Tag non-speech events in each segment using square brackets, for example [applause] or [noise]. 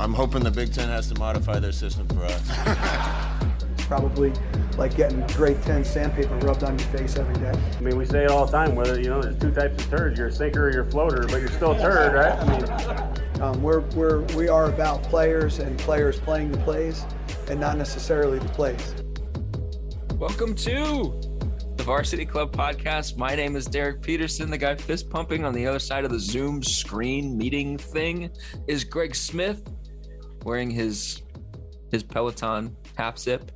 I'm hoping the Big Ten has to modify their system for us. [laughs] Probably like getting grade 10 sandpaper rubbed on your face every day. I mean, we say it all the time, whether, you know, there's two types of turds. You're a sinker or you're a floater, but you're still a turd, right? I mean, Um, we're, we're, we are about players and players playing the plays and not necessarily the plays. Welcome to the Varsity Club podcast. My name is Derek Peterson. The guy fist pumping on the other side of the Zoom screen meeting thing is Greg Smith wearing his his Peloton half zip.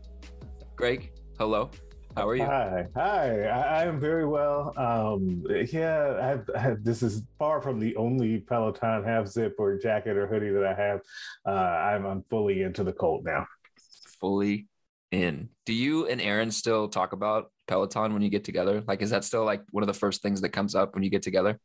Greg, hello. How are you? Hi, hi. I, I am very well. Um, yeah, I I this is far from the only Peloton half zip or jacket or hoodie that I have. Uh, I'm, I'm fully into the cold now. Fully in. Do you and Aaron still talk about Peloton when you get together? Like, is that still like one of the first things that comes up when you get together?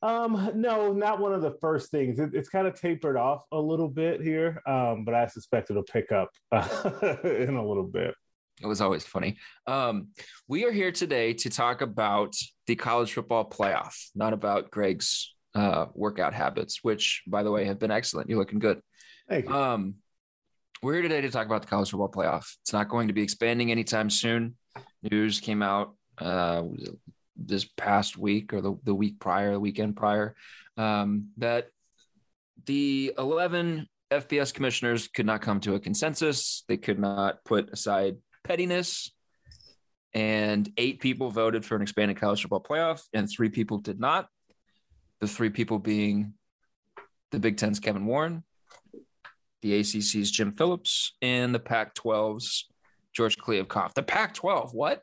Um, no, not one of the first things. It, it's kind of tapered off a little bit here, um, but I suspect it'll pick up uh, [laughs] in a little bit. It was always funny. Um, we are here today to talk about the college football playoff, not about Greg's uh, workout habits, which, by the way, have been excellent. You're looking good. Thank you. Um, we're here today to talk about the college football playoff. It's not going to be expanding anytime soon. News came out uh, this past week or the, the week prior, the weekend prior, um, that the 11 FBS commissioners could not come to a consensus. They could not put aside pettiness. And eight people voted for an expanded college football playoff, and three people did not. The three people being the Big Ten's Kevin Warren, the ACC's Jim Phillips, and the Pac 12's George Kliavkoff. The Pac 12, what?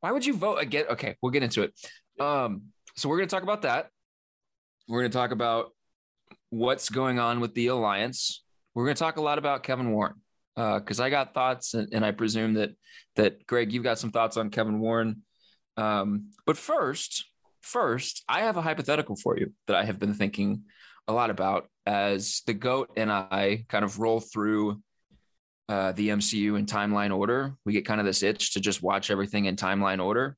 Why would you vote again? Okay, we'll get into it. Um, so we're going to talk about that. We're going to talk about what's going on with the alliance. We're going to talk a lot about Kevin Warren because uh, I got thoughts, and, and, I presume that that Greg, you've got some thoughts on Kevin Warren. Um, but first, first, I have a hypothetical for you that I have been thinking a lot about as the goat and I kind of roll through uh, the MCU in timeline order. We get kind of this itch to just watch everything in timeline order.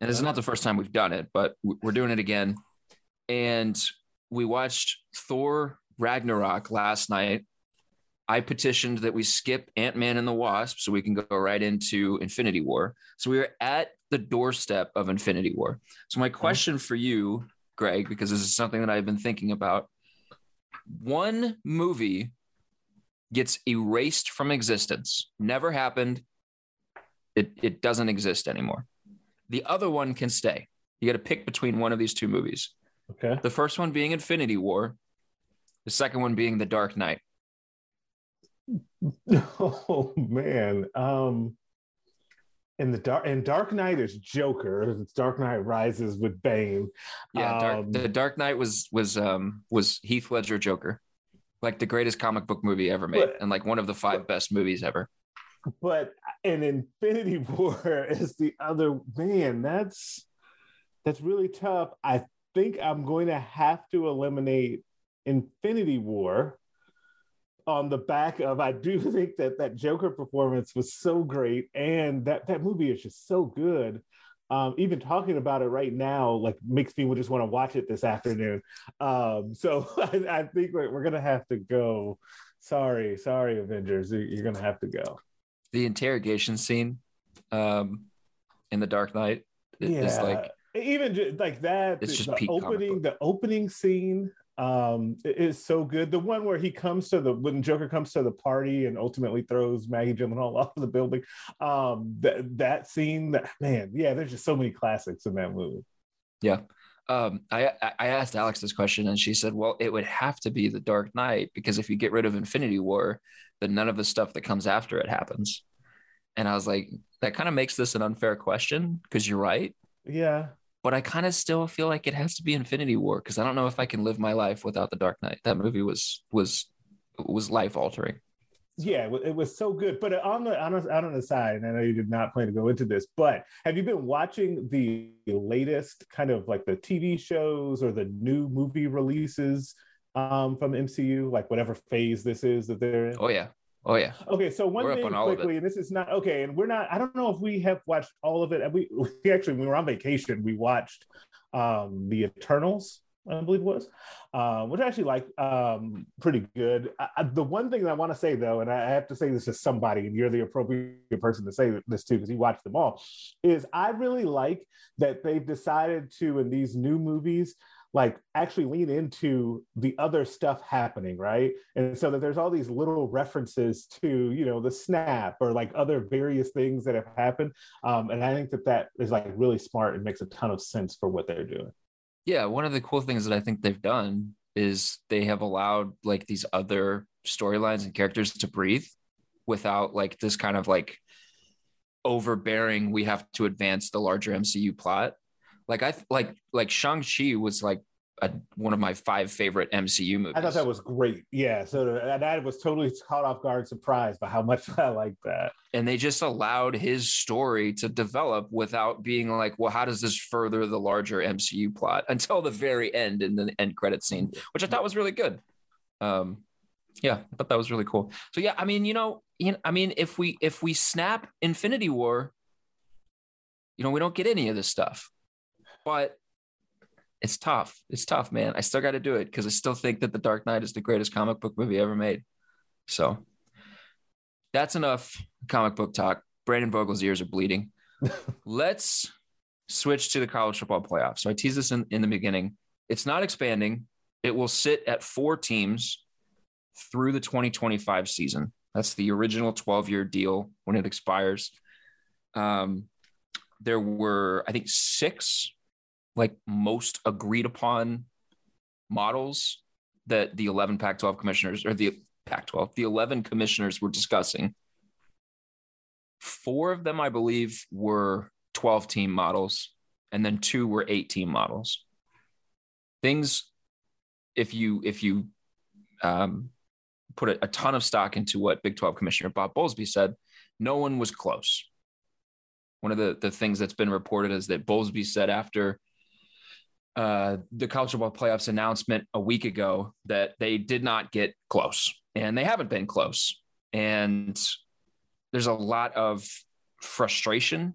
And this is not the first time we've done it, but we're doing it again. And we watched Thor Ragnarok last night. I petitioned that we skip Ant Man and the Wasp so we can go right into Infinity War. So we are at the doorstep of Infinity War. So, my question for you, Greg, because this is something that I've been thinking about one movie gets erased from existence, never happened. It, it doesn't exist anymore. The other one can stay. You got to pick between one of these two movies. Okay. The first one being Infinity War, the second one being The Dark Knight. [laughs] Oh man. Um in the dark and Dark Knight is Joker. It's Dark Knight Rises with Bane. Yeah, Dark, Um, the Dark Knight was was um was Heath Ledger Joker, like the greatest comic book movie ever made, But- and like one of the five best movies ever. but an Infinity [laughs] War is the other man. That's that's really tough. I think I'm going to have to eliminate Infinity War on the back of I do [laughs] think that that Joker performance was so great and that that movie is just so good. Um, even talking about it right now, like makes me just want to watch it this afternoon. Um, so [laughs] I, I think we're, we're gonna have to go. Sorry, sorry, Avengers, You- you're gonna have to go. The interrogation scene, um, in The Dark Knight is like even just like that. It's just the opening. The opening scene um is so good. The one where he comes to the when Joker comes to the party and ultimately throws Maggie Gyllenhaal [laughs] off the building. Um, that that scene. That man, yeah. There's just so many classics in that movie. Yeah. Um, I I asked Alex this question and she said, "Well, it would have to be the Dark Knight because if you get rid of Infinity War, then none of the stuff that comes after it happens." And I was like, "That kind of makes this an unfair question because you're right." Yeah. But I kind of still feel like it has to be Infinity War because I don't know if I can live my life without the Dark Knight. That movie was was was life altering. Yeah, it was so good. But on the on, a, on the side, and I know you did not plan to go into this, but have you been watching the latest kind of like the TV shows or the new movie releases um, from MCU, like whatever phase this is that they're in? Oh yeah, oh yeah. Okay, so one We're thing on quickly, and this is not okay, and we're not. I don't know if we have watched all of it. We, we actually, we were on vacation, we watched um, the Eternals. I believe it was, um, which I actually like um, pretty good. I, I, the one thing that I want to say though, and I have to say this to somebody, and you're the appropriate person to say this to because you watched them all, is I really like that they've decided to in these new movies like actually lean into the other stuff happening right? And so that there's all these little references to you know the snap or like other various things that have happened. Um, and i think that that is like really smart and makes a ton of sense for what they're doing. Yeah one of the cool things that i think they've done is they have allowed like these other storylines and characters to breathe without like this kind of like overbearing we have to advance the larger mcu plot like I like like Shang Chi was like a, one of my five favorite MCU movies. I thought that was great. Yeah, so and I was totally [laughs] caught off guard, surprised by how much [laughs] I like that. And they just allowed his story to develop without being like, well, how does this further the larger MCU plot [laughs] until the very end in the end credit scene, which I thought was really good. Um, yeah, I thought that was really cool. So yeah, I mean, you know, you know, I mean, if we if we snap Infinity War, you know, we don't get any of this stuff but it's tough. It's tough, man. I still got to do it because I still think that The Dark Knight is the greatest comic book movie ever made. So that's enough comic book talk. Brandon Vogel's ears are bleeding. [laughs] Let's switch to the college football playoff. So I teased this in, in the beginning. It's not expanding. It will sit at four teams through the 2025 season. That's the original 12 year deal when it expires. Um, there were, I think, six like most agreed upon models that the 11 Pac 12 commissioners or the Pac 12, the 11 commissioners were discussing. Four of them, I believe, were 12 team models, and then two were eight team models. Things, if you, if you, um, put a, a ton of stock into what Big 12 Commissioner Bob Bowlesby said, no one was close. One of the, the things that's been reported is that Bowlesby said after uh, the college football playoffs announcement a week ago that they did not get close and they haven't been close. And there's a lot of frustration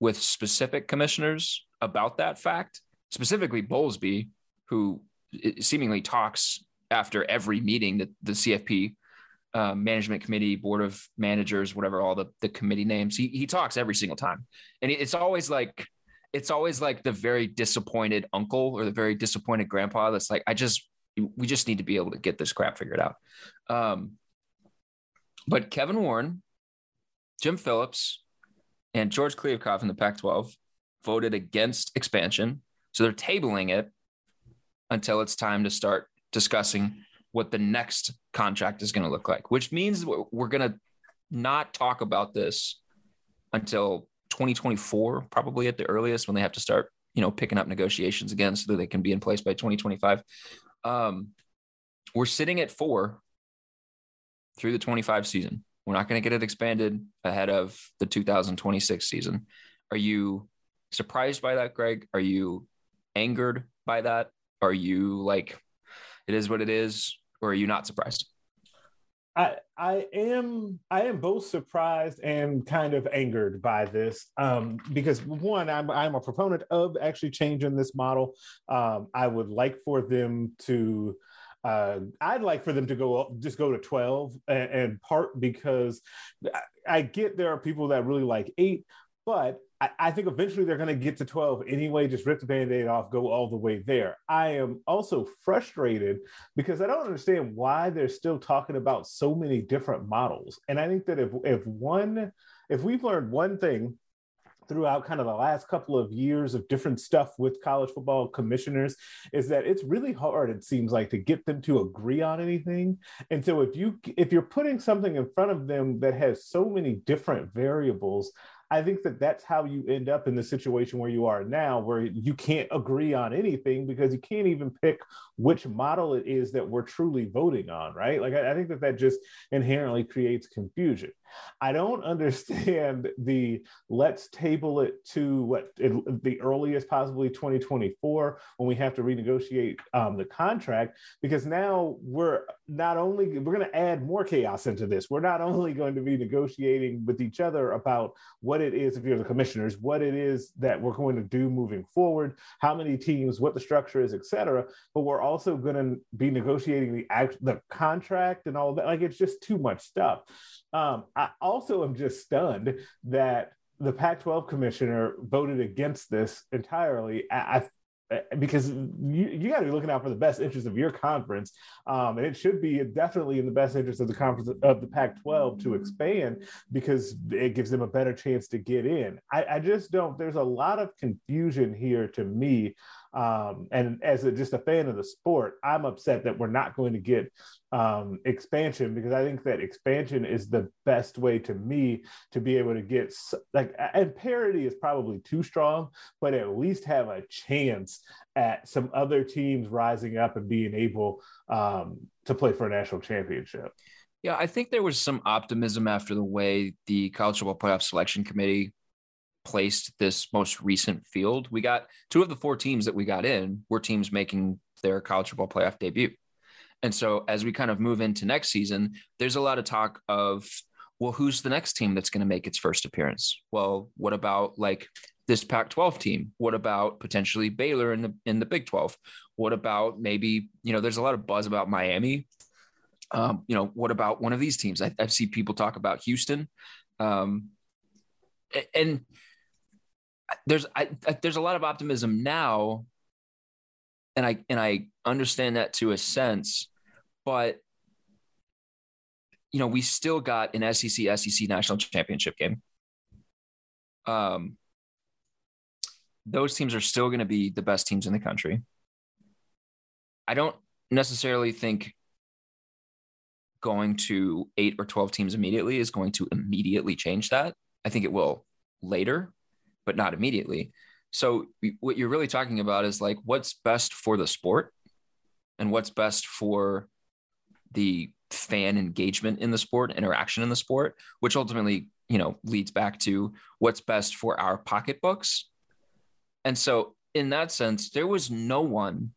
with specific commissioners about that fact, specifically Bowlesby, who seemingly talks after every meeting that the CFP uh, management committee, board of managers, whatever all the, the committee names, he, he talks every single time. And it's always like, it's always like the very disappointed uncle or the very disappointed grandpa that's like, I just, we just need to be able to get this crap figured out. Um, but Kevin Warren, Jim Phillips, and George Kliavkoff in the Pac 12 voted against expansion. So they're tabling it until it's time to start discussing what the next contract is going to look like, which means we're going to not talk about this until 2024, probably at the earliest, when they have to start, you know, picking up negotiations again so that they can be in place by 2025. Um, we're sitting at four through the 25 season. We're not going to get it expanded ahead of the 2026 season. Are you surprised by that, Greg? Are you angered by that? Are you like, it is what it is? Or are you not surprised? I I am I am both surprised and kind of angered by this um, because one I'm I'm a proponent of actually changing this model. Um, I would like for them to. Uh, I'd like for them to go just go to 12 and, and part because I, I get there are people that really like eight, but I, I think eventually they're going to get to 12 anyway, just rip the band aid off, go all the way there. I am also frustrated because I don't understand why they're still talking about so many different models. And I think that if, if one, if we've learned one thing throughout kind of the last couple of years of different stuff with college football commissioners is that it's really hard it seems like to get them to agree on anything and so if you if you're putting something in front of them that has so many different variables I think that that's how you end up in the situation where you are now, where you can't agree on anything because you can't even pick which model it is that we're truly voting on, right? Like, I, I think that that just inherently creates confusion. I don't [laughs] understand the let's table it to what it, the earliest possibly 2024 when we have to renegotiate um, the contract because now we're not only we're going to add more chaos into this. We're not only going to be negotiating with each other about what it is if you're the commissioners, what it is that we're going to do moving forward, how many teams, what the structure is, etc. But we're also going to be negotiating the act, the contract and all that. Like it's just too much stuff. Um, I also am just stunned that the Pac 12 commissioner voted against this entirely. I, because you, you got to be looking out for the best interest of your conference. Um, and it should be definitely in the best interest of the conference of the Pac 12 to expand because it gives them a better chance to get in. I, I just don't, there's a lot of confusion here to me um, and as a, just a fan of the sport, I'm upset that we're not going to get um, expansion because I think that expansion is the best way to me to be able to get like, and parity is probably too strong, but at least have a chance at some other teams rising up and being able um, to play for a national championship. Yeah, I think there was some optimism after the way the college football playoff selection committee placed this most recent field. We got two of the four teams that we got in were teams making their college football playoff debut. And so as we kind of move into next season, there's a lot of talk of, well, who's the next team that's going to make its first appearance? Well, what about like this Pac-12 team? What about potentially Baylor in the in the Big 12? What about maybe, you know, there's a lot of buzz about Miami. Um, you know, what about one of these teams? I, I've seen people talk about Houston. Um, and there's I, there's a lot of optimism now, and I and I understand that to a sense, but you know we still got an SEC SEC national championship game. Um, those teams are still going to be the best teams in the country. I don't necessarily think going to eight or 12 teams immediately is going to immediately change that. I think it will later but not immediately. So what you're really talking about is like what's best for the sport and what's best for the fan engagement in the sport, interaction in the sport, which ultimately, you know, leads back to what's best for our pocketbooks. And so in that sense, there was no one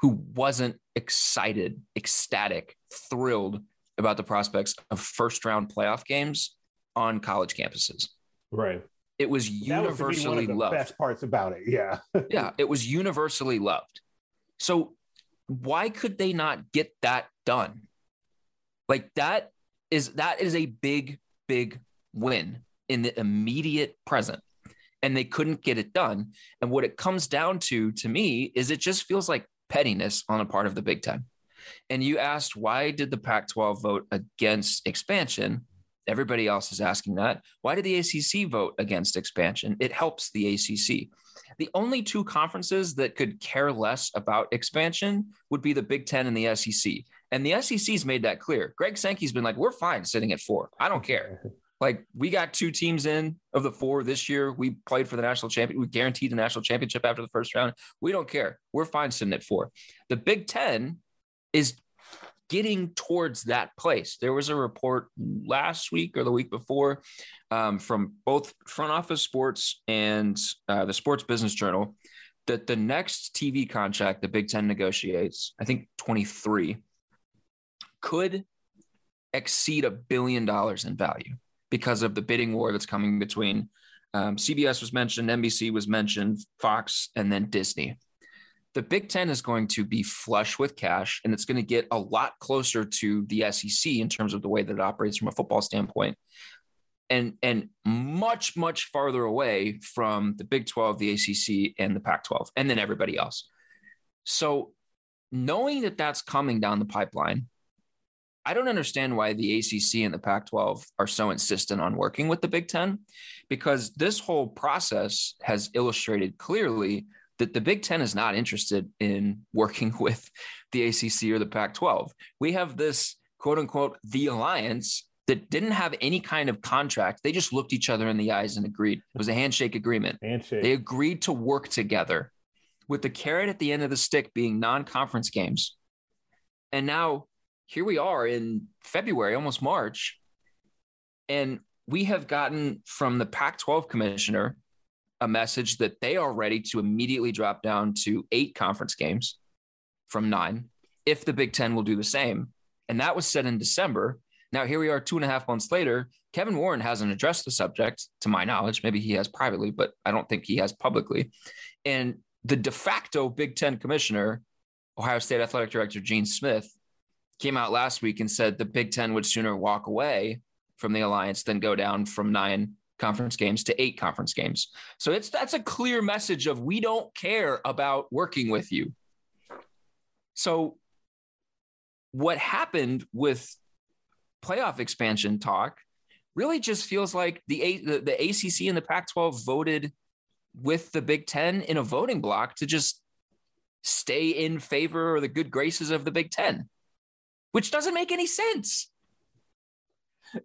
who wasn't excited, ecstatic, thrilled about the prospects of first round playoff games on college campuses. Right. It was universally was loved. Best parts about it, yeah, [laughs] yeah, it was universally loved. So why could they not get that done? Like that is that is a big big win in the immediate present and they couldn't get it done. And what it comes down to to me is it just feels like pettiness on a part of the Big 10. And you asked why did the Pac 12 vote against expansion? Everybody else is asking that. Why did the ACC vote against expansion? It helps the ACC. The only two conferences that could care less about expansion would be the Big Ten and the SEC. And the SEC's made that clear. Greg Sankey's been like, we're fine sitting at four. I don't care. [laughs] Like we got two teams in of the four this year. We played for the national champion. We guaranteed the national championship after the first round. We don't care. We're fine sitting at four. The Big Ten is getting towards that place. There was a report last week or the week before um, from both Front Office Sports and uh, the Sports Business Journal that the next TV contract the Big Ten negotiates, I think 23, could exceed a billion dollars in value because of the bidding war that's coming between um, CBS was mentioned, NBC was mentioned, Fox, and then Disney the Big Ten is going to be flush with cash and it's going to get a lot closer to the SEC in terms of the way that it operates from a football standpoint. And, and much, much farther away from the Big 12, the ACC, and the Pac 12, and then everybody else. So, knowing that that's coming down the pipeline, I don't understand why the ACC and the Pac 12 are so insistent on working with the Big Ten because this whole process has illustrated clearly that the Big Ten is not interested in working [laughs] with the ACC or the Pac 12. We have this quote unquote the alliance that didn't have any kind of contract. They just looked each other in the eyes and agreed. It was a handshake agreement. Handshake. They agreed to work together with the carrot at the end of the stick being non conference games. And now here we are in February, almost March. And we have gotten from the Pac 12 commissioner a message that they are ready to immediately drop down to eight conference games from nine if the Big Ten will do the same. And that was said in December. Now, here we are two and a half months later. Kevin Warren hasn't addressed the subject, to my knowledge. Maybe he has privately, but I don't think he has publicly. And the de facto Big Ten commissioner, Ohio State Athletic Director Gene Smith, came out last week and said the Big Ten would sooner walk away from the alliance than go down from nine conference games to eight conference games. So it's that's a clear message of we don't care about working with you. So what happened with playoff expansion talk really just feels like the, the, the ACC and the Pac 12 voted with the Big Ten in a voting block to just stay in favor or the good graces of the Big Ten, which doesn't make any sense.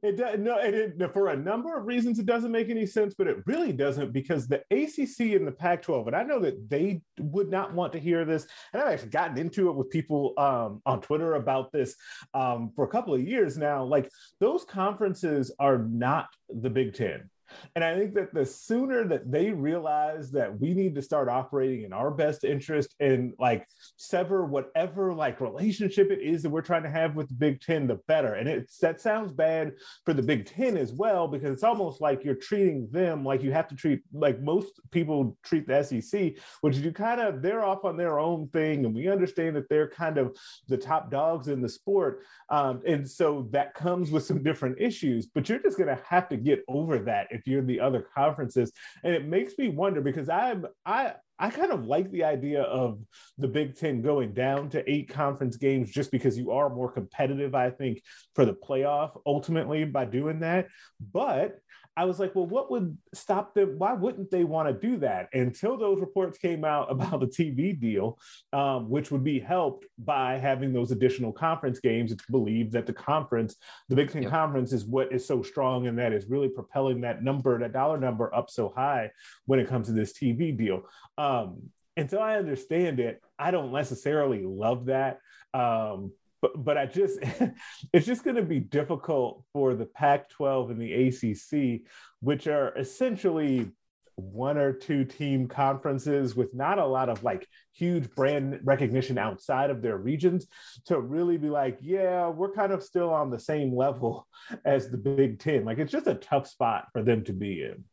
It does no, it, it, for a number of reasons it doesn't make any sense, but it really doesn't because the ACC and the Pac-12, and I know that they would not want to hear this, and I've actually gotten into it with people um, on Twitter about this um, for a couple of years now. Like those conferences are not the Big Ten. And I think that the sooner that they realize that we need to start operating in our best interest and like sever whatever like relationship it is that we're trying to have with the Big Ten, the better. And it's that sounds bad for the Big Ten as well, because it's almost like you're treating them like you have to treat like most people treat the SEC, which you kind of they're off on their own thing. And we understand that they're kind of the top dogs in the sport. Um, and so that comes with some different issues, but you're just gonna have to get over that if you're the other conferences. And it makes me wonder because I'm I I kind of like the idea of the Big Ten going down to eight conference games just because you are more competitive, I think, for the playoff ultimately by doing that. But I was like, well, what would stop them? Why wouldn't they want to do that? Until those reports came out [laughs] about the TV deal, um, which would be helped by having those additional conference games. It's believed that the conference, the Big Ten yep. Conference, is what is so strong and that is really propelling that number, that dollar number up so high when it comes to this TV deal. Um, until I understand it, I don't necessarily love that. Um, but but I just [laughs] it's just going to be difficult for the Pac-12 and the ACC, which are essentially one or two team conferences with not a lot of like huge brand recognition outside of their regions to really be like, yeah, we're kind of still on the same level [laughs] as the Big Ten. Like it's just a tough spot for them to be in.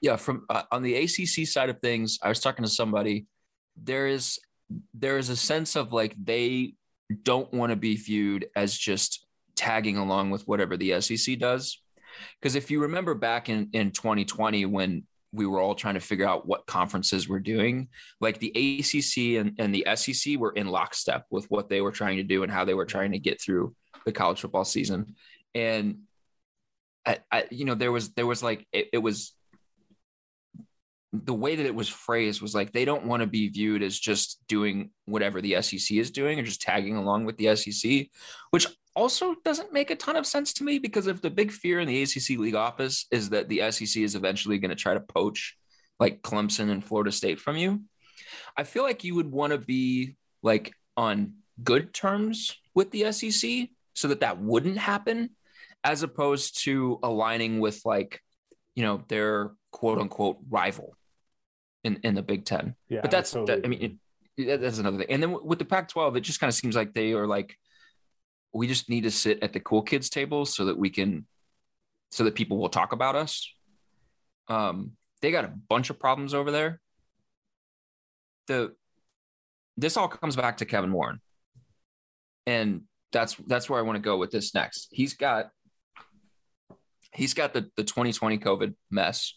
Yeah, from uh, on the ACC side of things, I was talking to somebody. There is there is a sense of like they don't want to be viewed as just tagging along with whatever the SEC does. Because if you remember back in, in 2020 when we were all trying to figure out what conferences we're doing, like the ACC and, and the SEC were in lockstep with what they were trying to do and how they were trying to get through the college football season. And I, I, you know, there was there was like it, it was the way that it was phrased was like they don't want to be viewed as just doing whatever the SEC is doing or just tagging along with the SEC, which also doesn't make a ton of sense to me because if the big fear in the ACC league office is that the SEC is eventually going to try to poach like Clemson and Florida State from you, I feel like you would want to be like on good terms with the SEC so that that wouldn't happen as opposed to aligning with like you know their quote unquote rival in, in the Big Ten. Yeah, but that's, totally that, I mean, it, that's another thing. And then with the Pac 12, it just kind of seems like they are like, we just need to sit at the cool kids table so that we can, so that people will talk about us. Um, they got a bunch of problems over there. The, this all comes back to Kevin Warren. And that's, that's where I want to go with this next. He's got, he's got the, the 2020 COVID mess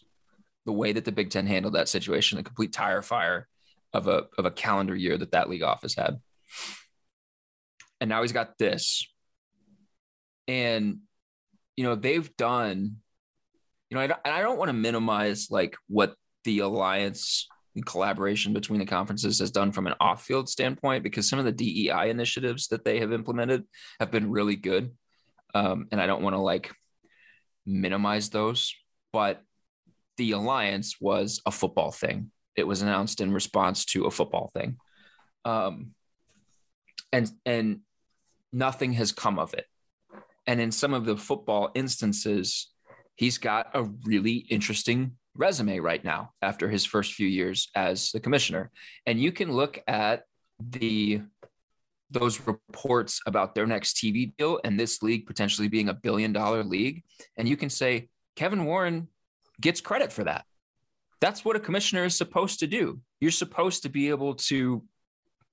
the way that the Big Ten handled that situation, a complete tire fire of a of a calendar year that that league office had. And now he's got this, and you know they've done, you know, I don't, I don't want to minimize like what the alliance and collaboration between the conferences has done from an off-field standpoint because some of the DEI initiatives that they have implemented have been really good. Um, and I don't want to like minimize those, but the alliance was a football thing. It was announced in response to a football thing. Um, and and nothing has come of it. And in some of the football instances, he's got a really interesting resume right now after his first few years as the commissioner. And you can look at the those reports about their next TV deal and this league potentially being a billion dollar league. And you can say Kevin Warren gets credit for that. That's what a commissioner is supposed to do. You're supposed to be able to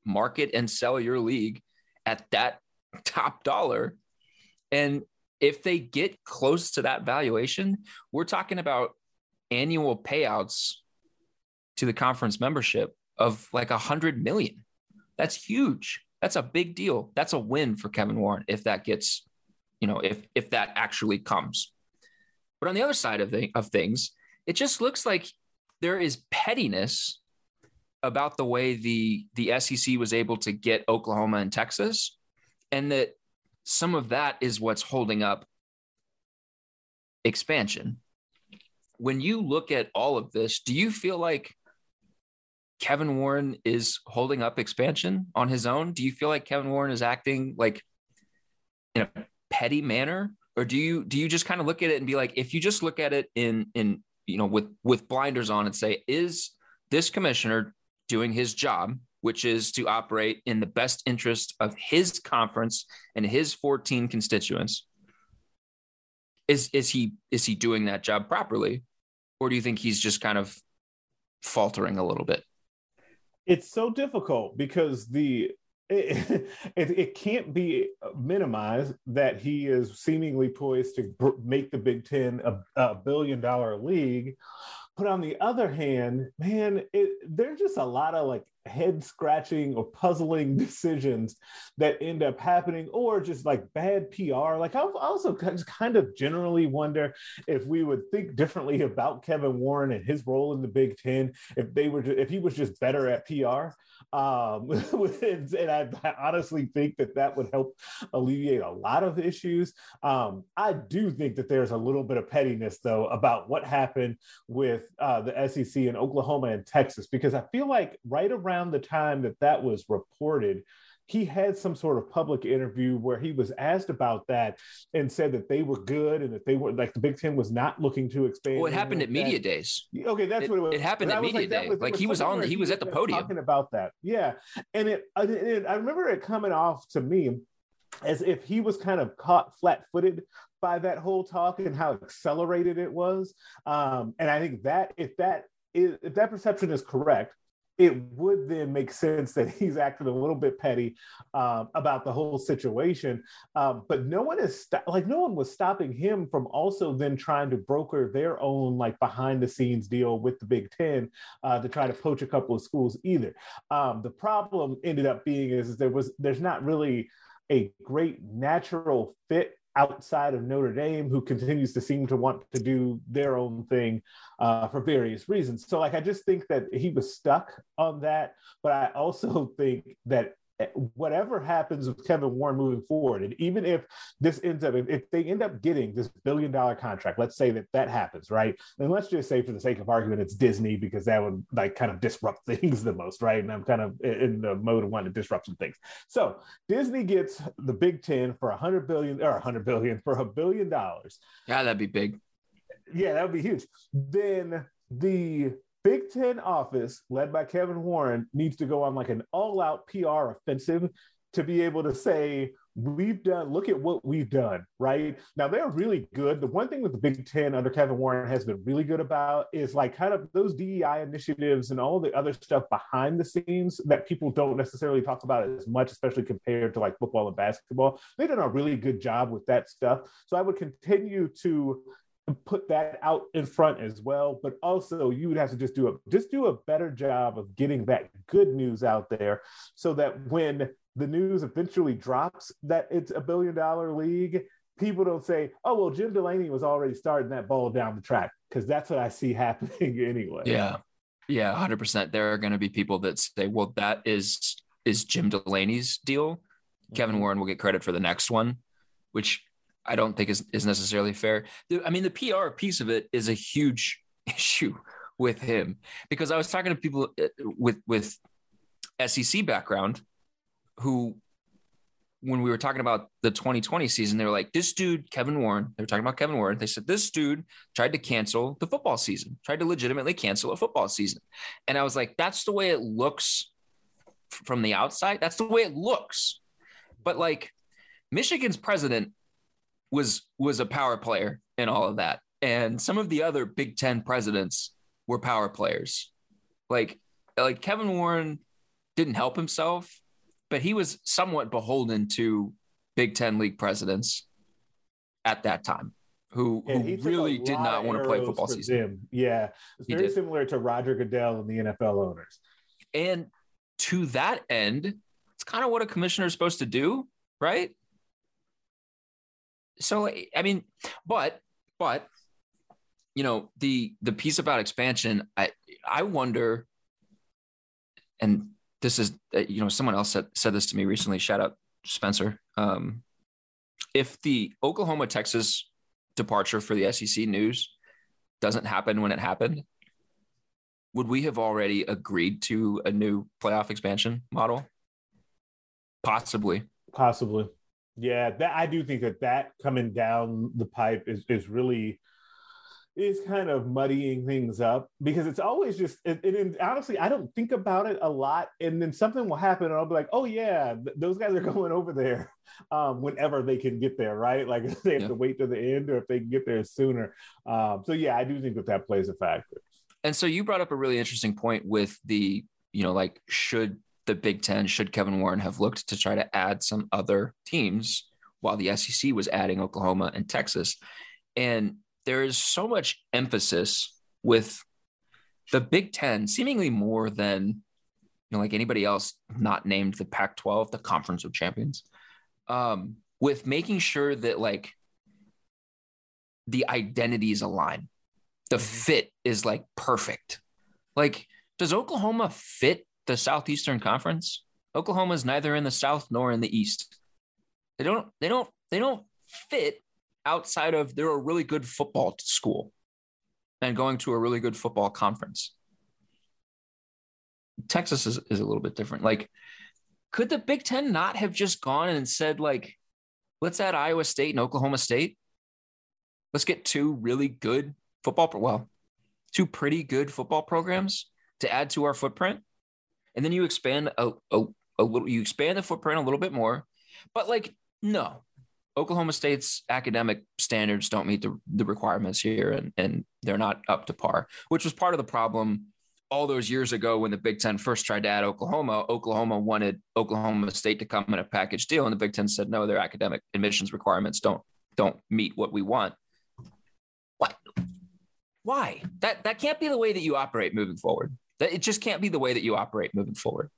market and sell your league at that top dollar. And if they get close to that valuation, we're talking about annual payouts to the conference membership of like a hundred million. That's huge. That's a big deal. That's a win for Kevin Warren if that gets, you know, if if that actually comes. But on the other side of the, of things, it just looks like there is pettiness about the way the the SEC was able to get Oklahoma and Texas, and that some of that is what's holding up expansion. When you look at all of this, do you feel like Kevin Warren is holding up expansion on his own? Do you feel like Kevin Warren is acting like in a petty manner? Or do you do you just kind of look at it and be like, if you just look at it in in you know with with blinders on and say, is this commissioner doing his job, which is to operate in the best interest of his conference and his 14 constituents? Is is he is he doing that job properly? Or do you think he's just kind of faltering a little bit? It's so difficult because the it, [laughs] it, it, can't be minimized that he is seemingly poised to make the Big Ten a, a billion dollar league. But on the other hand, man, it, there's just a lot of like head scratching or puzzling [laughs] decisions that end up happening or just like bad PR. Like I also kind of generally wonder if we would think differently about Kevin Warren and his role in the Big Ten if they were if he was just better at PR. Um, [laughs] and I, honestly think that that would help alleviate a lot of issues. Um, I do think that there's a little bit of pettiness though about what happened with uh, the SEC in Oklahoma and Texas because I feel like right around the time that that was reported, he had some sort of public interview where he was asked about that and said that they were good and that they were like the Big Ten was not looking to expand. Well, it happened at media days. Okay, that's it, what it was. It happened at media like, day. Was, like was he was on, he was at the podium talking about that. Yeah, and it, it, I remember it coming off to me as if he was kind of caught flat-footed by that whole talk and how accelerated it was. Um, and I think that if that is, if that perception is correct, it would then make sense that he's acting a little bit petty um, about the whole situation. Um, but no one is st- like no one was stopping him from also then trying to broker their own like behind the scenes deal with the Big Ten uh, to try to poach a couple of schools either. Um, the problem ended up being is, is there was there's not really a great natural fit outside of Notre Dame who [laughs] continues to seem to want to do their own thing uh, for various reasons. So, like, I just think that he was stuck on that. But I also [laughs] think that Eh, whatever happens with Kevin Warren moving forward, and even if this ends up, if, if, they end up getting this billion dollar contract, let's say that that happens, right? And let's just say, for the sake of argument, it's Disney because that would like kind of disrupt [laughs] things the most, right? And I'm kind of in the mode of wanting to disrupt some things. So Disney gets the Big Ten for a hundred billion or a hundred billion for a billion dollars. Yeah, that'd be big. Yeah, that would be huge. Then the Big Ten office, led by Kevin Warren, needs to go on like an all out PR offensive to be able to say, we've done, look at what we've done, right? Now, they're really good. The one thing that the Big Ten under Kevin Warren has been really good about is like kind of those DEI initiatives and all the other stuff behind the scenes that people don't necessarily talk about as much, especially compared to like football and basketball. They've done a really good job with that stuff. So I would continue to put that out in front as well but also you would have to just do a just do a better job of getting that good news out there so that when the news eventually drops that it's a billion dollar league people don't say oh well jim delaney was already starting that ball down the track because that's what i see [laughs] happening anyway. Yeah. Yeah 100% there are going to be people that say well that is is jim delaney's deal. Kevin mm-hmm. warren will get credit for the next one which I don't think is, is necessarily fair. I mean, the PR piece of it is a huge [laughs] issue with him because I was talking to people uh, with with SEC background who when we were talking about the 2020 season, they were like, this dude, Kevin Warren, they were talking about Kevin Warren. They said, this dude tried to cancel the football season, tried to legitimately cancel a football season. And I was like, that's the way it looks from the outside. That's the way it looks. But like Michigan's president was was a power player in all of that. And some of the other Big Ten presidents were power players. Like like Kevin Warren didn't help himself, but he was somewhat beholden to Big Ten league presidents at that time who, Yeah, who really did not want to play football season. them. Yeah, it's very did. similar to Roger Goodell and the NFL owners. And to that end, it's kind of what a commissioner is supposed to do, right? So I mean, but but you know, the the piece about expansion, I I wonder and this is uh, you know, someone else said said this to me recently, shout out Spencer. Um if the Oklahoma Texas departure for the SEC news doesn't happen when it happened, would we have already agreed to a new playoff expansion model? Possibly. Possibly. Yeah, that I do think that that coming down the pipe is is really is kind of muddying things up because it's always just it, it, honestly I don't think about it a lot and then something will happen and I'll be like oh yeah th- those guys are [laughs] going over there um, whenever they can get there right? Like if [laughs] they have Yeah. to wait to the end or if they can get there sooner. Um, so yeah I do think that that plays a factor. And so you brought up a really interesting point with the, you know, like should the Big Ten, should Kevin Warren have looked to try to add some other teams while the SEC was adding Oklahoma and Texas? And there is so much emphasis with the Big Ten, seemingly more than, you know, like anybody else not named the Pac 12, the Conference of Champions, um, with making sure that like the identities align the fit is like perfect. Like, does Oklahoma fit the Southeastern Conference? Oklahoma is neither in the South nor in the East. They don't. They don't. They don't fit outside of they're a really good football school and going to a really good football conference. Texas is, is a little bit different. Like, could the Big Ten not have just gone and said, like, let's add Iowa State and Oklahoma State? Let's get two really good football, pro- well, two pretty good football programs to add to our footprint. And then you expand a, a, a little, you expand the footprint a little bit more. But like, no, Oklahoma State's academic standards don't meet the, the requirements here and, and they're not up to par, which was part of the problem all those years ago when the Big Ten first tried to add Oklahoma. Oklahoma wanted Oklahoma State to come in a package deal, and the Big Ten said no, their academic admissions requirements don't don't meet what we want. What? Why? That that can't be the way that you operate moving forward. That it just can't be the way that you operate moving forward.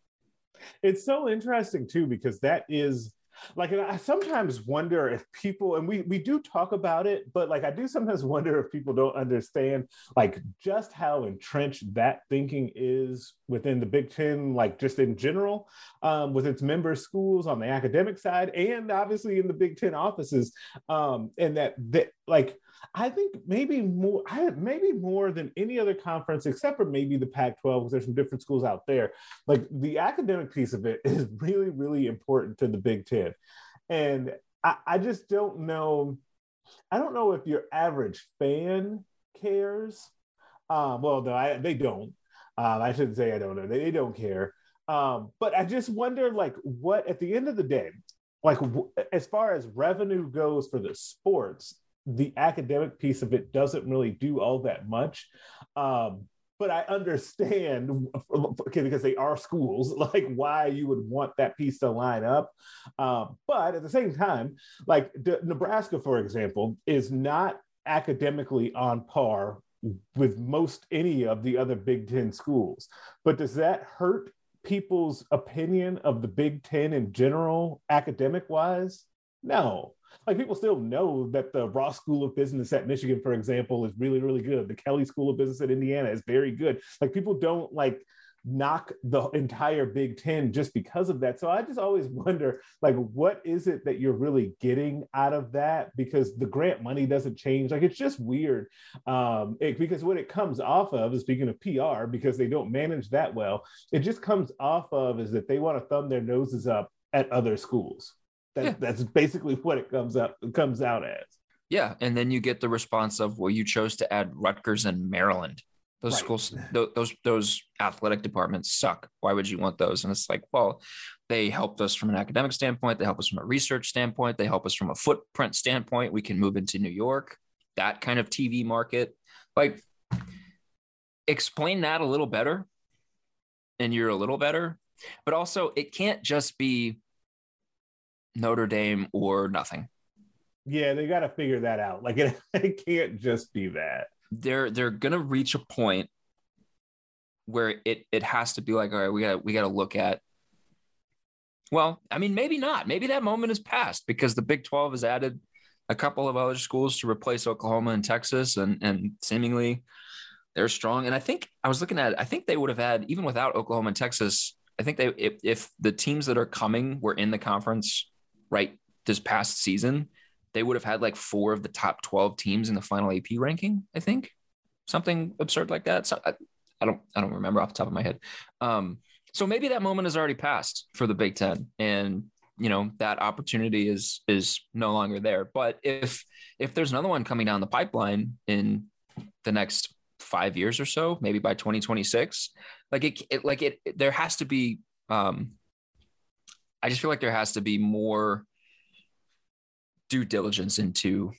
it's so interesting too because that is like i sometimes wonder if people and we we do talk about it but like i do sometimes [laughs] wonder if people don't understand like just how entrenched that thinking is within the big ten like just in general um, with its member schools on the academic side and obviously in the big ten offices um, and that that like I think maybe more, I, maybe more than any other conference, except for maybe the Pac-12, because there's some different schools out there. Like the academic piece of it [laughs] is really, really important to the Big Ten, and I, I just don't know. I don't know if your average fan cares. Um, well, no, I, they don't. Um, I shouldn't say I don't know. They, they don't care. Um, but I just wonder, like, what at the end of the day, like, w- as far as revenue goes for the sports, the academic piece of it doesn't really do all that much. Um, but I understand [laughs] because they are schools, [laughs] like why you would want that piece to line up. Um, but at the same time, like Nebraska, for example, is not academically on par with most any of the other Big Ten schools. But does that hurt people's opinion of the Big Ten in general, academic wise? No. Like people still know that the Ross School of Business at Michigan, for example, is really, really good. The Kelley School of Business at Indiana is very good. Like people don't like knock the entire Big Ten just because of that. So I just always wonder, like, what is it that you're really getting out of that? Because the grant money doesn't change. Like, it's just weird. Um, it, because what it comes off of, speaking of PR, because they don't manage that well, it just comes off of is that they want to thumb their noses up at other schools. That, yeah. That's basically what it comes up comes out as. Yeah, and then you get the response of, "Well, you chose to add Rutgers and Maryland." Those right. schools, those those athletic departments suck. Why would you want those? And it's like, well, they helped us from an academic standpoint. They help us from a research standpoint. They help us from a footprint standpoint. We can move into New York, that kind of TV market. Like, explain that a little better, and you're a little better. But also, it can't just be Notre Dame or nothing. Yeah, they got to figure that out. Like, [laughs] it, it can't just be that they're they're gonna reach a point where it it has to be like, all right, we got we got to look at. Well, I mean, maybe not. Maybe that moment is past because the Big Twelve has added a couple of other schools to replace Oklahoma and Texas, and and seemingly they're strong. And I think I was looking at, it, I think they would have had even without Oklahoma and Texas. I think they if, if the teams that are coming were in the conference right this past season, they would have had like four of the top 12 teams in the final AP ranking, I think. Something absurd like that. So I, I don't I don't remember off the top of my head. Um, so maybe that moment has already passed for the Big Ten, and you know that opportunity is is no longer there. But if if there's another one coming down the pipeline in the next five years or so, maybe by 2026, like it, it like it, it, there has to be. Um, I just feel like there has to be more due diligence into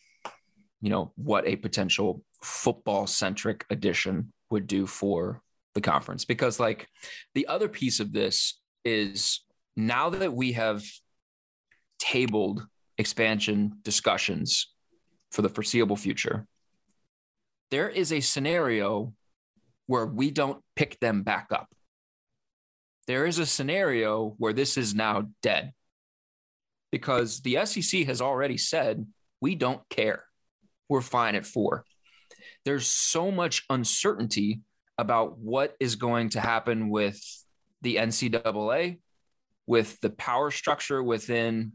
you know what a potential football centric addition would do for the conference. Because like the other piece of this is now that we have tabled expansion discussions for the foreseeable future there is a scenario where we don't pick them back up there is a scenario where this is now dead because the SEC has already said we don't care. We're fine at four. There's so much uncertainty about what is going to happen with the NCAA, with the power structure within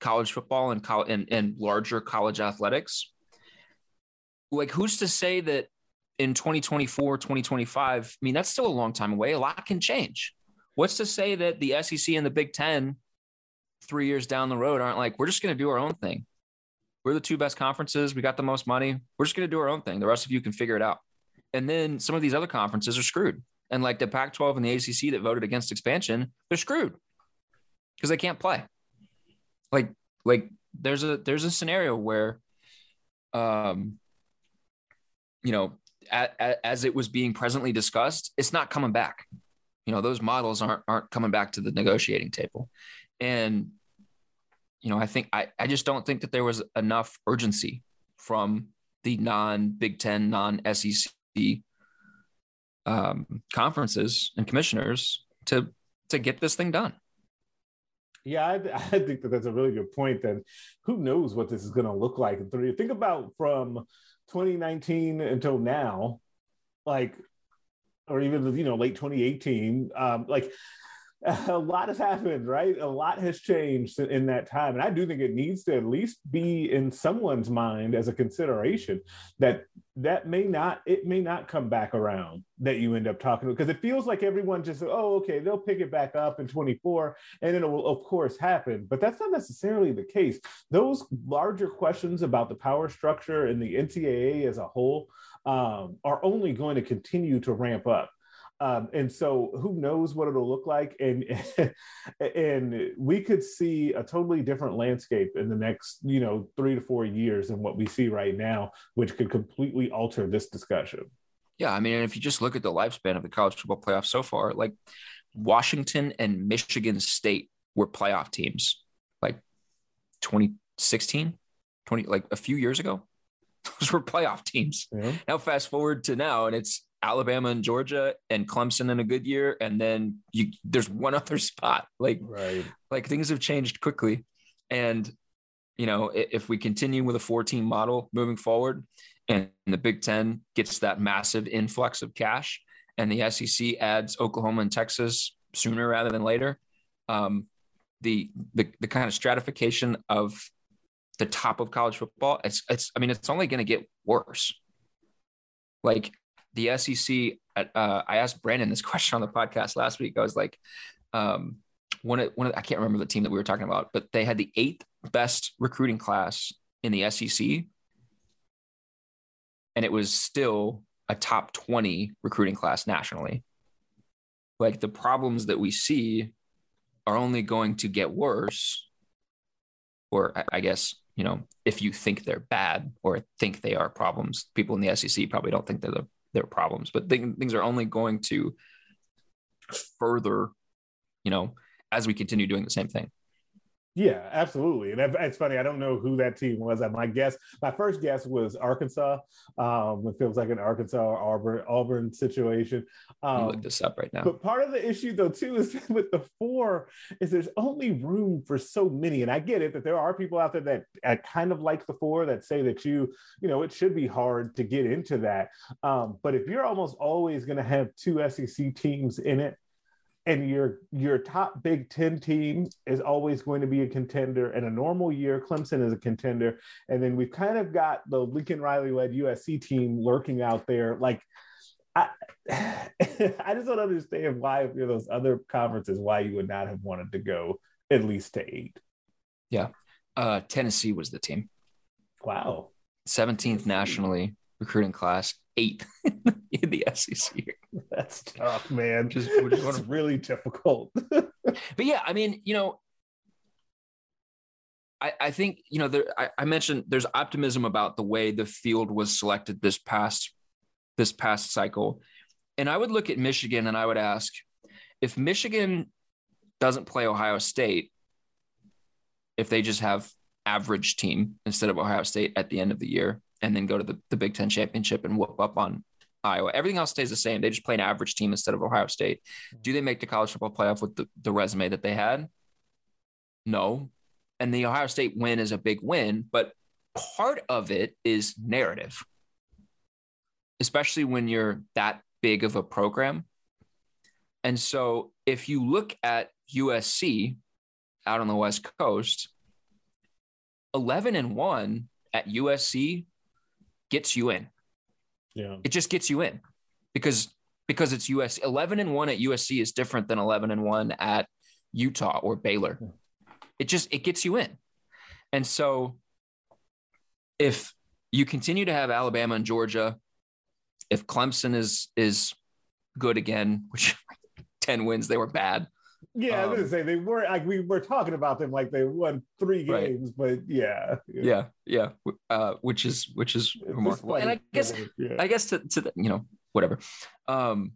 college football and, and, and larger college athletics. Like, who's to say that in 2024, 2025, I mean, that's still a long time away. A lot can change. What's to say that the SEC and the Big Ten three years down the road aren't like, we're just going to do our own thing. We're the two best conferences. We got the most money. We're just going to do our own thing. The rest of you can figure it out. And then some of these other conferences are screwed. And like the Pac 12 and the ACC that voted against expansion, they're screwed because they can't play. Like, like there's a there's a scenario where um you know as it was being presently discussed it's not coming back you know those models aren't aren't coming back to the negotiating table and, you know, I think I, I just don't think that there was enough urgency from the non Big Ten, non SEC um, conferences and commissioners to to get this thing done. Yeah, I, [laughs] I, think that that's a really good point. That who knows what this is going to look like in three. Think about from 2019 until now, like, or even you know late 2018. Um, like [laughs] a lot has happened, right? A lot has changed in that time. And I do think it needs to at least be in someone's mind as a consideration that that may not, it may not come back around that you end up talking to, because it feels like everyone just, oh, okay, they'll pick it back up in 24 and it will, of course, happen. But that's not necessarily the case. Those larger questions about the power structure and the NCAA as a whole um, are only going to continue to ramp up. Um, and so who knows what it'll look like. And [laughs] and we could see a totally different landscape in the next you know three to four years than what we see right now which could completely alter this discussion. Yeah i mean if you just look at the lifespan of the college football playoff so far like washington and michigan state were playoff teams like 2016 20 like a few years ago. [laughs] Those were playoff teams. Yeah. now fast forward to now and it's Alabama and Georgia and Clemson in a good year, and then you there's one [laughs] other spot. Like right. like things have changed quickly, and you know if we continue with a four team model moving forward, and the Big Ten gets that massive influx of cash, and the SEC adds Oklahoma and Texas sooner rather than later, um, the, the the kind of stratification of the top of college football, it's it's I mean it's only going to get worse. Like the SEC, uh, I asked Brandon this [laughs] question on the podcast last week. I was like, um, one of, one of, I can't remember the team that we were talking about, but they had the eighth best recruiting class in the SEC, and it was still a top 20 recruiting class nationally. Like the problems that we see are only going to get worse. Or I guess, you know, if you think they're bad or think they are problems, people in the SEC probably don't think they're the, they're problems, but things are only going to further, you know, as we continue doing the same thing. Yeah, absolutely. And it's funny. I don't know who that team was. My guess, my first guess was Arkansas. Um, it feels like an Arkansas Auburn Auburn situation. Um, look this up right now. But part of the issue, though, too, is [laughs] with the four, is there's only room for so many. And I get it that there are people out there that uh, kind of like the four that say that you, you know, it should be hard to get into that. Um, but if you're almost always going to have two SEC teams in it, and your your top Big Ten team is always going to be a contender. In a normal year, Clemson is a contender, and then we've kind of got the Lincoln Riley led USC team lurking out there. Like, I [sighs] I just don't understand why if you're those other conferences, why you would not have wanted to go at least to eight. Yeah, uh, Tennessee was the team. Wow, seventeenth nationally recruiting class, eight [laughs] in the SEC. That's tough, man. Just, [laughs] just really difficult. [laughs] but yeah, I mean, you know, I, I think you know there. I, I mentioned there's optimism about the way the field was selected this past this past cycle, and I would look at Michigan and I would ask if Michigan doesn't play Ohio State, if they just have average team instead of Ohio State at the end of the year, and then go to the, the Big Ten championship and whoop up on Iowa. Everything else stays the same. They just play an average team instead of Ohio State. Do they make the college football playoff with the, the resume that they had? No. And the Ohio State win is a big win, but part of it is narrative, especially when you're that big of a program. And so if you look at USC out on the West Coast, 11 and 1 at USC gets you in. Yeah. It just gets you in because because it's US 11 and 1 at USC is different than 11 and 1 at Utah or Baylor. It just it gets you in. And so if you continue to have Alabama and Georgia, if Clemson is is good again, which [laughs] 10 wins, they were bad. Yeah, um, I was gonna um, say they were like we were talking about them like they won three games, right. but yeah, yeah, yeah, uh, which is which is remarkable. And I guess yeah. I guess to to the, you know whatever. Um,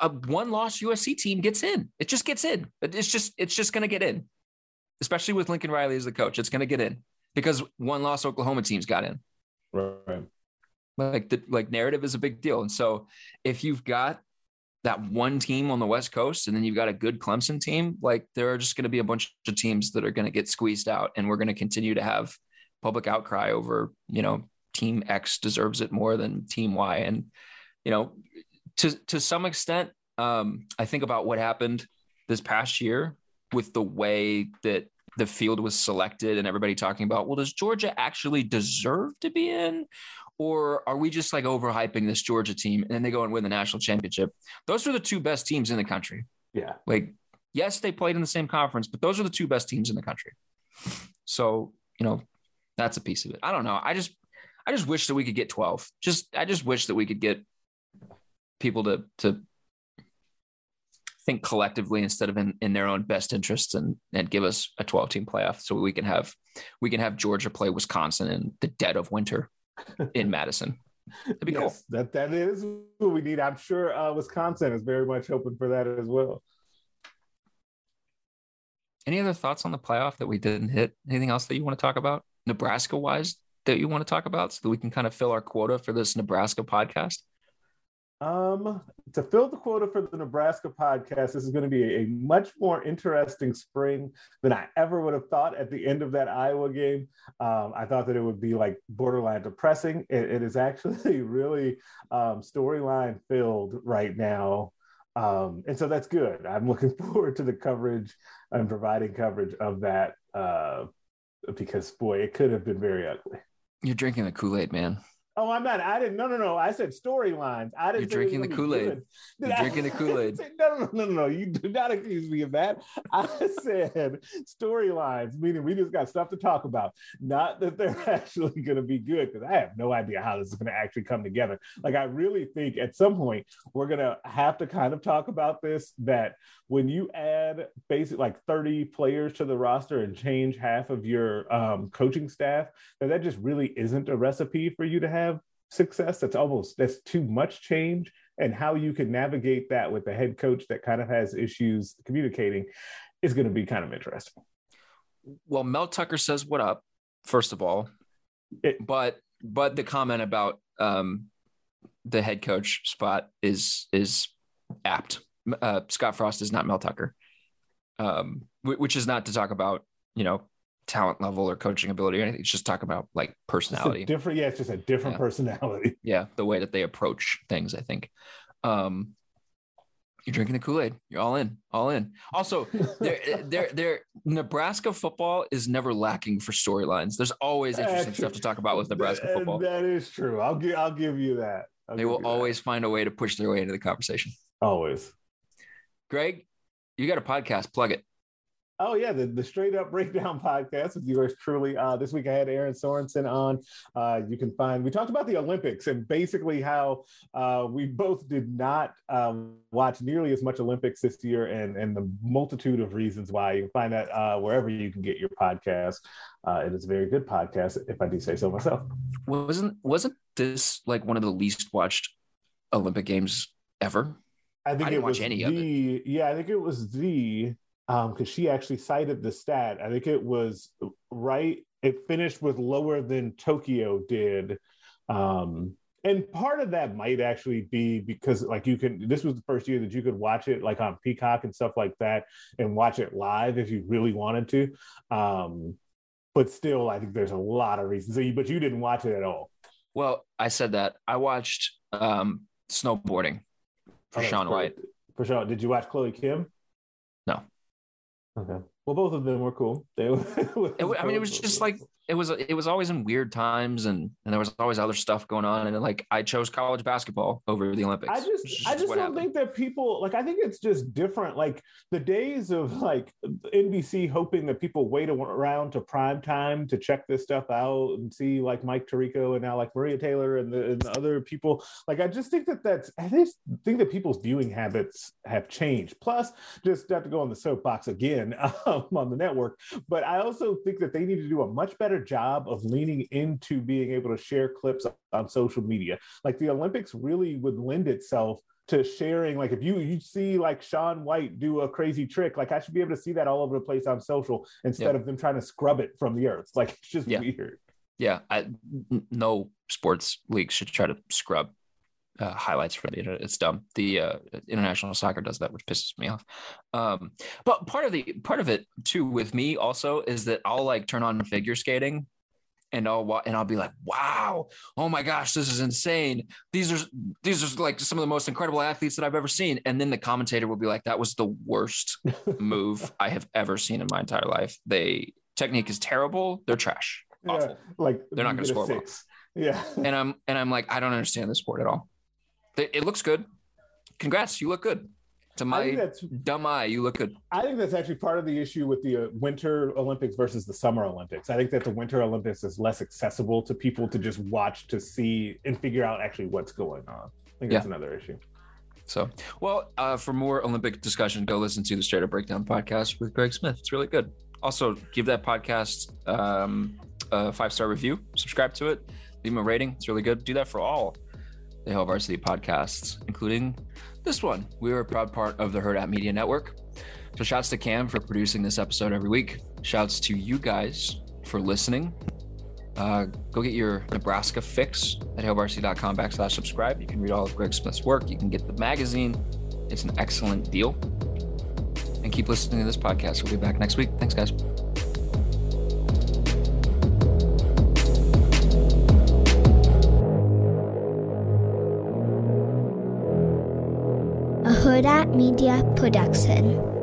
a one loss USC team gets in. It just gets in. It's just it's just gonna get in, especially with Lincoln Riley as the coach. It's gonna get in because one loss Oklahoma teams got in. Right. Like the like narrative is a big deal, and so if you've got that one team on the West Coast, and then you've got a good Clemson team, like there are just going to be a bunch of teams that are going to get squeezed out, and we're going to continue to have public outcry over, you know, team X deserves it more than team Y, and you know, to to some extent, um, I think about what happened this past year with the way that the field was selected and everybody talking about, well, does Georgia actually deserve to be in? Or are we just like overhyping this Georgia team and then they go and win the national championship? Those are the two best teams in the country. Yeah. Like, yes, they played in the same conference, but those are the two best teams in the country. So, you know, that's a piece of it. I don't know. I just, I just wish that we could get 12. Just, I just wish that we could get people to, to think collectively instead of in, in their own best interests and, and give us a 12 team playoff so we can have, we can have Georgia play Wisconsin in the dead of winter in Madison. That'd be yes, cool. That that is what we need. I'm sure uh, Wisconsin is very much hoping for that as well. Any other thoughts on the playoff that we didn't hit? Anything else that you want to talk about, Nebraska wise, that you want to talk about, so that we can kind of fill our quota for this Nebraska podcast? Um, to fill the quota for the Nebraska podcast, this is going to be a, much more interesting spring than I ever would have thought at the end of that Iowa game. Um, I thought that it would be like borderline depressing. it, it is actually [laughs] really um, storyline filled right now. Um, and so that's good. I'm looking [laughs] forward to the coverage and providing coverage of that uh, because, boy, it could have been very ugly. You're drinking the Kool Aid, man. Oh, I'm not. I didn't. No, no, no. I said storylines. I didn't. You're drinking the Kool Aid. [laughs] You're drinking the [laughs] Kool Aid. No, no, no, no, no. You do not accuse me of that. [laughs] I said storylines, meaning we just got stuff to talk about. Not that they're actually going to be good, because I have no idea how this is going to actually come together. Like, I really think at some point we're going to have to kind of talk about this. That when you add basically like 30 players to the roster and change half of your um, coaching staff, that that just really isn't a recipe for you to have success that's almost that's too much change and how you can navigate that with a head coach that kind of has issues communicating is going to be kind of interesting. Well mel tucker says what up first of all it, but but the comment about um the head coach spot is is apt. Uh, scott frost is not mel tucker um which is not to talk about you know talent level or coaching ability or anything. It's just talk about like personality. Different, yeah, it's just a different yeah. personality. [laughs] Yeah, the way that they approach things, I think. Um, you're drinking the Kool-Aid. You're all in, all in. Also, there, [laughs] there, there. Nebraska football is never lacking for storylines. There's always interesting stuff to talk about with Nebraska football. That is true. I'll give, I'll give you that. I'll they will always that. find a way to push their way into the conversation. Always. Greg, you got a podcast. Plug it. Oh yeah, the, the straight up breakdown [laughs] podcast with yours truly. Uh, this week I had Aaron Sorensen on. Uh, you can find we talked about the Olympics and basically how uh, we both did not um, watch nearly as much Olympics this year, and and the multitude of reasons why. You can find that uh, wherever you can get your podcast. Uh, it is a very good podcast, if I do say so myself. Wasn't wasn't this like one of the least watched Olympic games ever? I think I didn't watch any the, of it. Yeah, I think it was the because um, she actually cited the stat. I think it was right. It finished with lower than Tokyo did. Um, and part of that might actually be because like you can this was the first year that you could watch it like on peacock and stuff like that and watch it live if you really wanted to um but still i think there's a lot of reasons so you, but you didn't watch it at all well i said that i watched um snowboarding for oh, Shaun White for Shaun did you watch chloe kim no Okay. Well, both of them were cool. They [laughs] were, I mean, it was just like it was. It was always in weird times, and and there was always other stuff going on. And like I chose college basketball over the Olympics. I just, just I just don't happened. think that people like. I think it's just different. Like the days of like NBC hoping that people wait around to prime time to check this stuff out and see like Mike Tirico and now like Maria Taylor and the, and the other people. Like I just think that that's. I just think that people's viewing habits have changed. Plus, just not to go on the soapbox again [laughs] um, on the network, but I also think that they need to do a much better job of leaning into being able to share clips on social media. Like the Olympics really would lend itself to sharing like if you you see like Shaun White do a crazy trick like I should be able to see that all over the place on social instead of them trying to scrub it from the earth like it's just yeah. weird yeah I, no sports league should try to scrub uh, highlights for the internet. It's dumb. The uh, international soccer does that, which pisses me off. Um, but part of the part of it too with me also is that I'll like turn on figure skating, and I'll and I'll be like, wow, oh my gosh, this is insane. These are these are like some of the most incredible athletes that I've ever seen. And then the commentator will be like, that was the worst [laughs] move I have ever seen in my entire life. They technique is terrible. They're trash. Awful. Yeah, like they're not going to score well. Yeah. and [laughs] I'm and I'm like, I don't understand this sport at all. It looks good. Congrats, you look good. To my dumb eye, you look good. I think that's actually part of the issue with the uh, Winter Olympics versus the Summer Olympics. I think that the Winter Olympics is less accessible to people to just watch to see and figure out actually what's going on. I think that's yeah. another issue. So, well, uh, for more Olympic discussion, go listen to the Straight Up Breakdown podcast with Greg Smith. It's really good. Also, give that podcast um, a five star review, subscribe to it, leave them a rating. It's really good. Do that for all the Hail Varsity podcasts, including this one. We are a proud part of the Hurrdat Media Network. So shouts to Cam for producing this episode every week. Shouts to you guys for listening. Uh, go get your Nebraska fix at hailvarsity.com backslash subscribe. You can read all of Greg Smith's work. You can get the magazine. It's an excellent deal. And keep listening to this podcast. We'll be back next week. Thanks, guys. A Hurrdat Media Production.